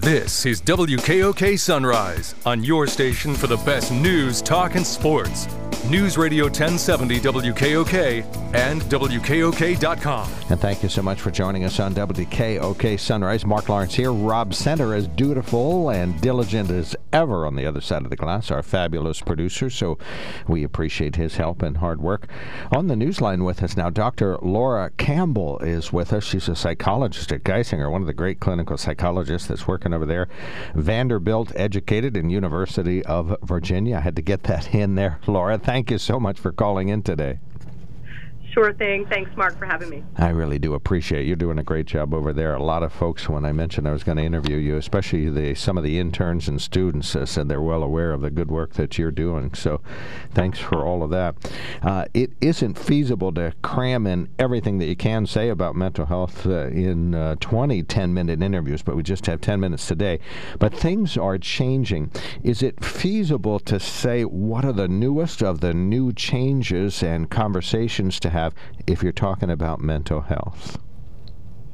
This is WKOK Sunrise on your station for the best news, talk, and sports. News Radio 1070 WKOK and WKOK.com. And thank you so much for joining us on WKOK Sunrise. Mark Lawrence here. Rob Center, as dutiful and diligent as ever on the other side of the glass, our fabulous producer. So we appreciate his help and hard work. On the newsline with us now, Dr. Laura Campbell is with us. She's a psychologist at Geisinger, one of the great clinical psychologists that's working over there. Vanderbilt educated in University of Virginia. I had to get that in there, Laura. Thank you so much for calling in today. Sure thing. Thanks, Mark, for having me. I really do appreciate You're doing a great job over there. A lot of folks, when I mentioned I was going to interview you, especially the some of the interns and students, uh, said they're well aware of the good work that you're doing. So, thanks for all of that. Uh, it isn't feasible to cram in everything that you can say about mental health uh, in uh, 20 10-minute interviews, but we just have 10 minutes today. But things are changing. Is it feasible to say what are the newest of the new changes and conversations to have? Have if you're talking about mental health?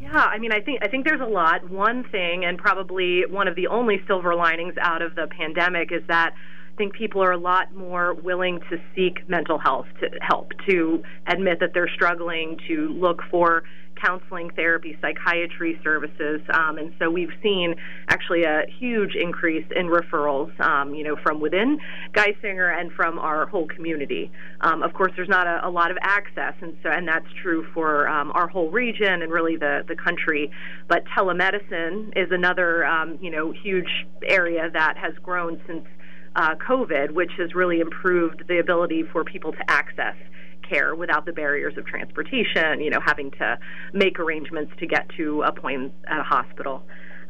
Yeah, I mean, I think I think there's a lot. One thing, and probably one of the only silver linings out of the pandemic, is that think people are a lot more willing to seek mental health to help, to admit that they're struggling, to look for counseling, therapy, psychiatry services, um, and so we've seen actually a huge increase in referrals, um, you know, from within Geisinger and from our whole community. Um, of course, there's not a, a, lot of access, and so and that's true for um, our whole region and really the the country. But telemedicine is another, um, you know, huge area that has grown since. Uh, COVID, which has really improved the ability for people to access care without the barriers of transportation, you know, having to make arrangements to get to a point at a hospital.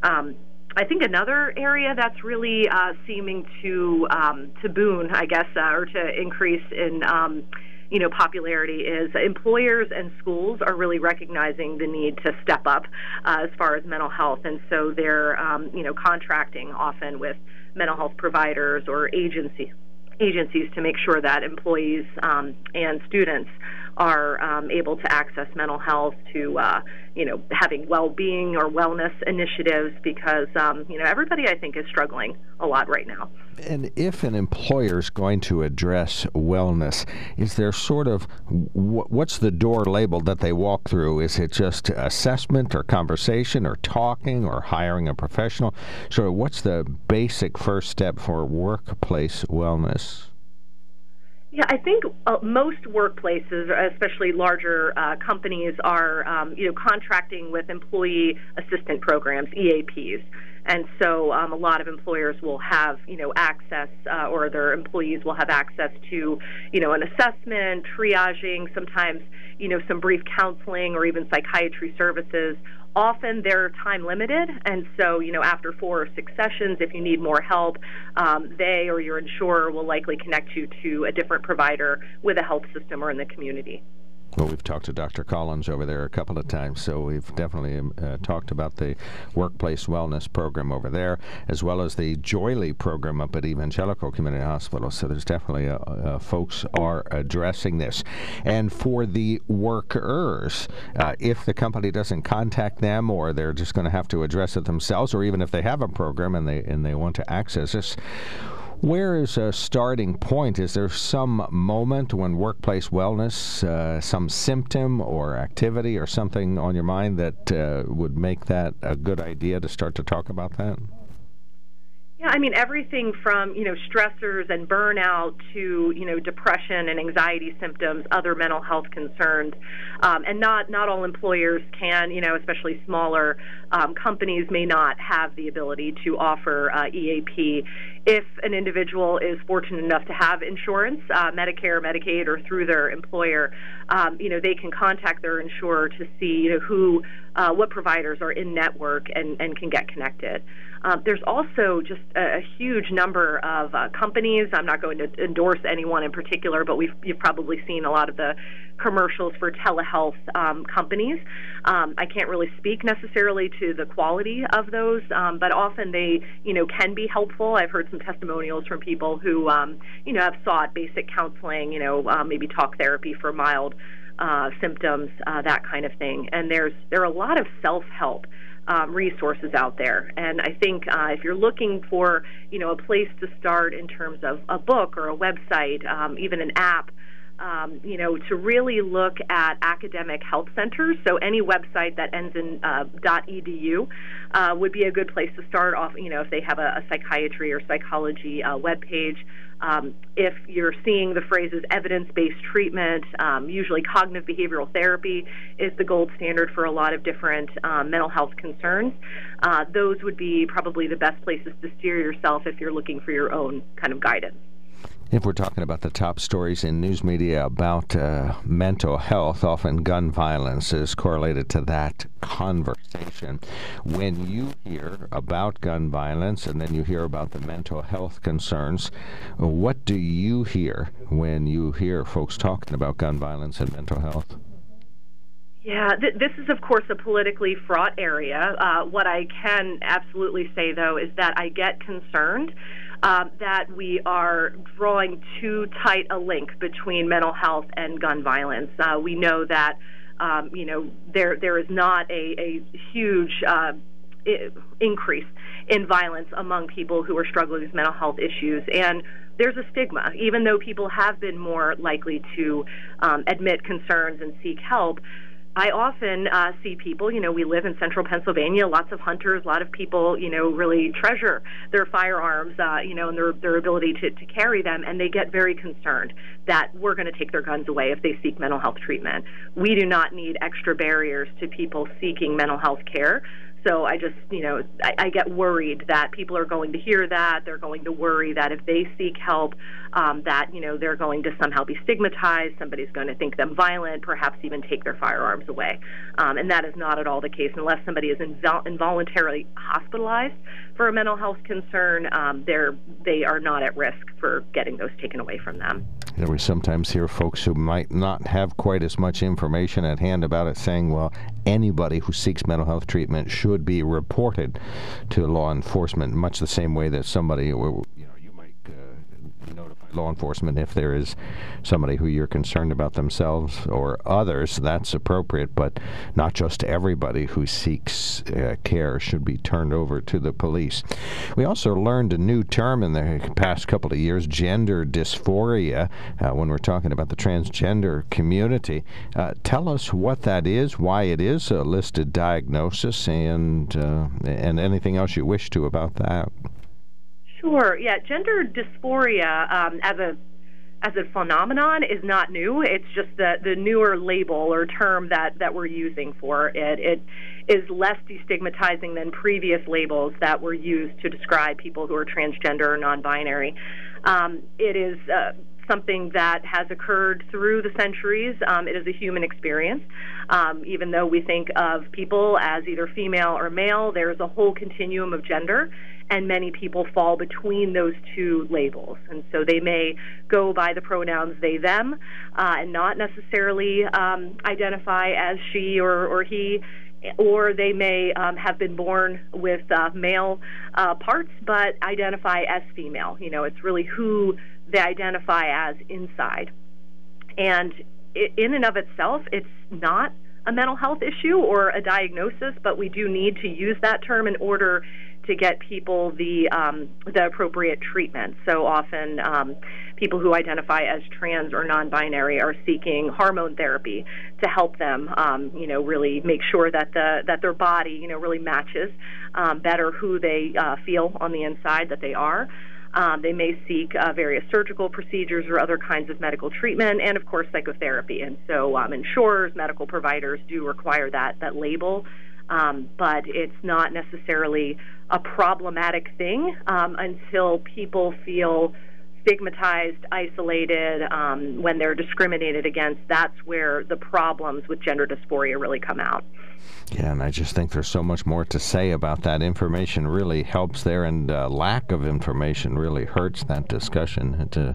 Um, I think another area that's really uh, seeming to um, to boon, I guess, uh, or to increase in um, you know popularity is employers and schools are really recognizing the need to step up uh, as far as mental health, and so they're um, you know contracting often with mental health providers or agencies agencies to make sure that employees um, and students are um, able to access mental health, to uh, you know having well-being or wellness initiatives, because um, you know everybody I think is struggling a lot right now. And if an employer is going to address wellness, is there sort of what's the door label that they walk through? Is it just assessment or conversation or talking or hiring a professional? So, what's the basic first step for workplace wellness? Yeah, I think uh, most workplaces, especially larger uh, companies, are um, you know contracting with employee assistant programs (EAPs), and so um, a lot of employers will have you know access, uh, or their employees will have access to you know an assessment, triaging, sometimes you know some brief counseling or even psychiatry services often they're time limited, and so you know after four or six sessions, if you need more help, um, they or your insurer will likely connect you to a different provider with a health system or in the community. Well, we've talked to Dr. Collins over there a couple of times, so we've definitely um, uh, talked about the workplace wellness program over there, as well as the Joily program up at Evangelical Community Hospital. So there's definitely a, uh, a uh, folks are addressing this. And for the workers, uh, if the company doesn't contact them, or they're just going to have to address it themselves, or even if they have a program and they and they want to access this where is a starting point? Is there some moment when workplace wellness, uh, some symptom or activity or something on your mind that uh, would make that a good idea to start to talk about that? Yeah, I mean everything from you know stressors and burnout to you know depression and anxiety symptoms, other mental health concerns, um, and not not all employers can you know especially smaller um, companies may not have the ability to offer uh, EAP. If an individual is fortunate enough to have insurance, uh, Medicare, Medicaid, or through their employer, um, you know they can contact their insurer to see you know who uh, what providers are in network and and can get connected. Um, there's also just a, a huge number of uh, companies. I'm not going to endorse anyone in particular, but we've you've probably seen a lot of the commercials for telehealth um, companies. Um, I can't really speak necessarily to the quality of those, um, but often they, you know, can be helpful. I've heard some testimonials from people who, um, you know, have sought basic counseling, you know, uh, maybe talk therapy for mild uh, symptoms, uh, that kind of thing. And there's there are a lot of self help um, resources out there. And I think uh, if you're looking for, you know, a place to start in terms of a book or a website, um, even an app, um, you know, to really look at academic health centers. So any website that ends in uh, .edu uh, would be a good place to start off. You know, if they have a, a psychiatry or psychology uh, web page. Um, if you're seeing the phrases evidence-based treatment, um, usually cognitive behavioral therapy is the gold standard for a lot of different um, mental health concerns. Uh, those would be probably the best places to steer yourself if you're looking for your own kind of guidance. If we're talking about the top stories in news media about uh, mental health, often gun violence is correlated to that conversation. When you hear about gun violence and then you hear about the mental health concerns, what do you hear when you hear folks talking about gun violence and mental health? Yeah, th- this is, of course, a politically fraught area. Uh, what I can absolutely say, though, is that I get concerned um, that we are drawing too tight a link between mental health and gun violence. Uh, we know that um, you know there there is not a, a huge uh, increase in violence among people who are struggling with mental health issues and there's a stigma even though people have been more likely to um, admit concerns and seek help I often uh, see people, you know, we live in central Pennsylvania, lots of hunters, a lot of people, you know, really treasure their firearms, uh, you know, and their, their ability to, to carry them, and they get very concerned that we're going to take their guns away if they seek mental health treatment. We do not need extra barriers to people seeking mental health care. So I just, you know, I, I get worried that people are going to hear that. They're going to worry that if they seek help, um, that, you know, they're going to somehow be stigmatized. Somebody's going to think them violent, perhaps even take their firearms away. Um, and that is not at all the case unless somebody is invol- involuntarily hospitalized for a mental health concern. Um, they're, they are not at risk for getting those taken away from them. We sometimes hear folks who might not have quite as much information at hand about it saying, well, anybody who seeks mental health treatment should be reported to law enforcement, much the same way that somebody, you know, you might uh, notify law enforcement if there is somebody who you're concerned about themselves or others. That's appropriate, but not just everybody who seeks uh, care should be turned over to the police. We also learned a new term in the past couple of years gender dysphoria uh, when we're talking about the transgender community. Uh, tell us what that is, why it is a listed diagnosis, and, uh, and anything else you wish to about that. Sure. Yeah, gender dysphoria um, as a as a phenomenon is not new. It's just the the newer label or term that that we're using for it. It is less destigmatizing than previous labels that were used to describe people who are transgender or non-binary. Um, it is. Uh, something that has occurred through the centuries. Um, it is a human experience. Um, even though we think of people as either female or male, there's a whole continuum of gender and many people fall between those two labels. And so they may go by the pronouns they, them, uh, and not necessarily um, identify as she or, or he. Or they may um, have been born with uh, male uh, parts but identify as female. You know, it's really who they identify as inside. And in and of itself, it's not a mental health issue or a diagnosis, but we do need to use that term in order to get people the um, the appropriate treatment. So often, um, people who identify as trans or non-binary are seeking hormone therapy to help them, um, you know, really make sure that the that their body, you know, really matches um, better who they uh, feel on the inside that they are. Um, they may seek uh, various surgical procedures or other kinds of medical treatment, and of course psychotherapy. And so, um, insurers, medical providers do require that that label um, but it's not necessarily a problematic thing um, until people feel stigmatized, isolated, um, when they're discriminated against. That's where the problems with gender dysphoria really come out. Yeah, and I just think there's so much more to say about that. Information really helps there, and uh, lack of information really hurts that discussion. It uh,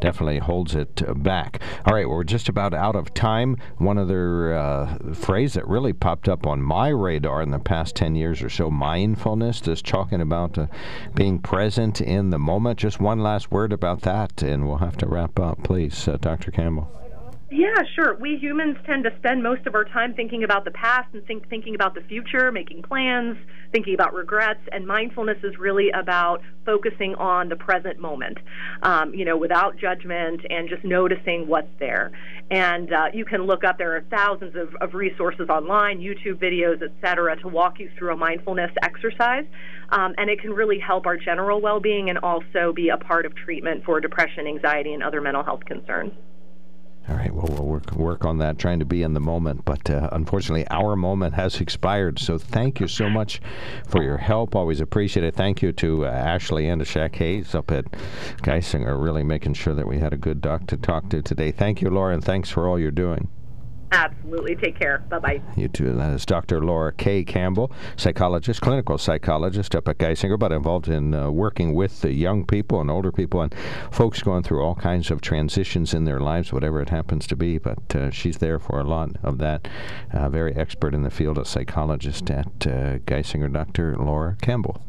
definitely holds it back. All right, we're just about out of time. One other uh, phrase that really popped up on my radar in the past 10 years or so mindfulness, just talking about uh, being present in the moment. Just one last word about that, and we'll have to wrap up, please, uh, Dr. Campbell. Yeah, sure. We humans tend to spend most of our time thinking about the past and think, thinking about the future, making plans, thinking about regrets. And mindfulness is really about focusing on the present moment, um, you know, without judgment and just noticing what's there. And uh, you can look up, there are thousands of, of resources online, YouTube videos, et cetera, to walk you through a mindfulness exercise. Um, and it can really help our general well being and also be a part of treatment for depression, anxiety, and other mental health concerns. All right, well, we'll work, work on that, trying to be in the moment. But uh, unfortunately, our moment has expired. So thank you so much for your help. Always appreciate it. Thank you to uh, Ashley Andishak Hayes up at Geisinger, really making sure that we had a good doc to talk to today. Thank you, Laura, and thanks for all you're doing. Absolutely. Take care. Bye bye. You too. That is Dr. Laura K. Campbell, psychologist, clinical psychologist up at Geisinger, but involved in uh, working with the young people and older people and folks going through all kinds of transitions in their lives, whatever it happens to be. But uh, she's there for a lot of that. Uh, very expert in the field, a psychologist at uh, Geisinger, Dr. Laura Campbell.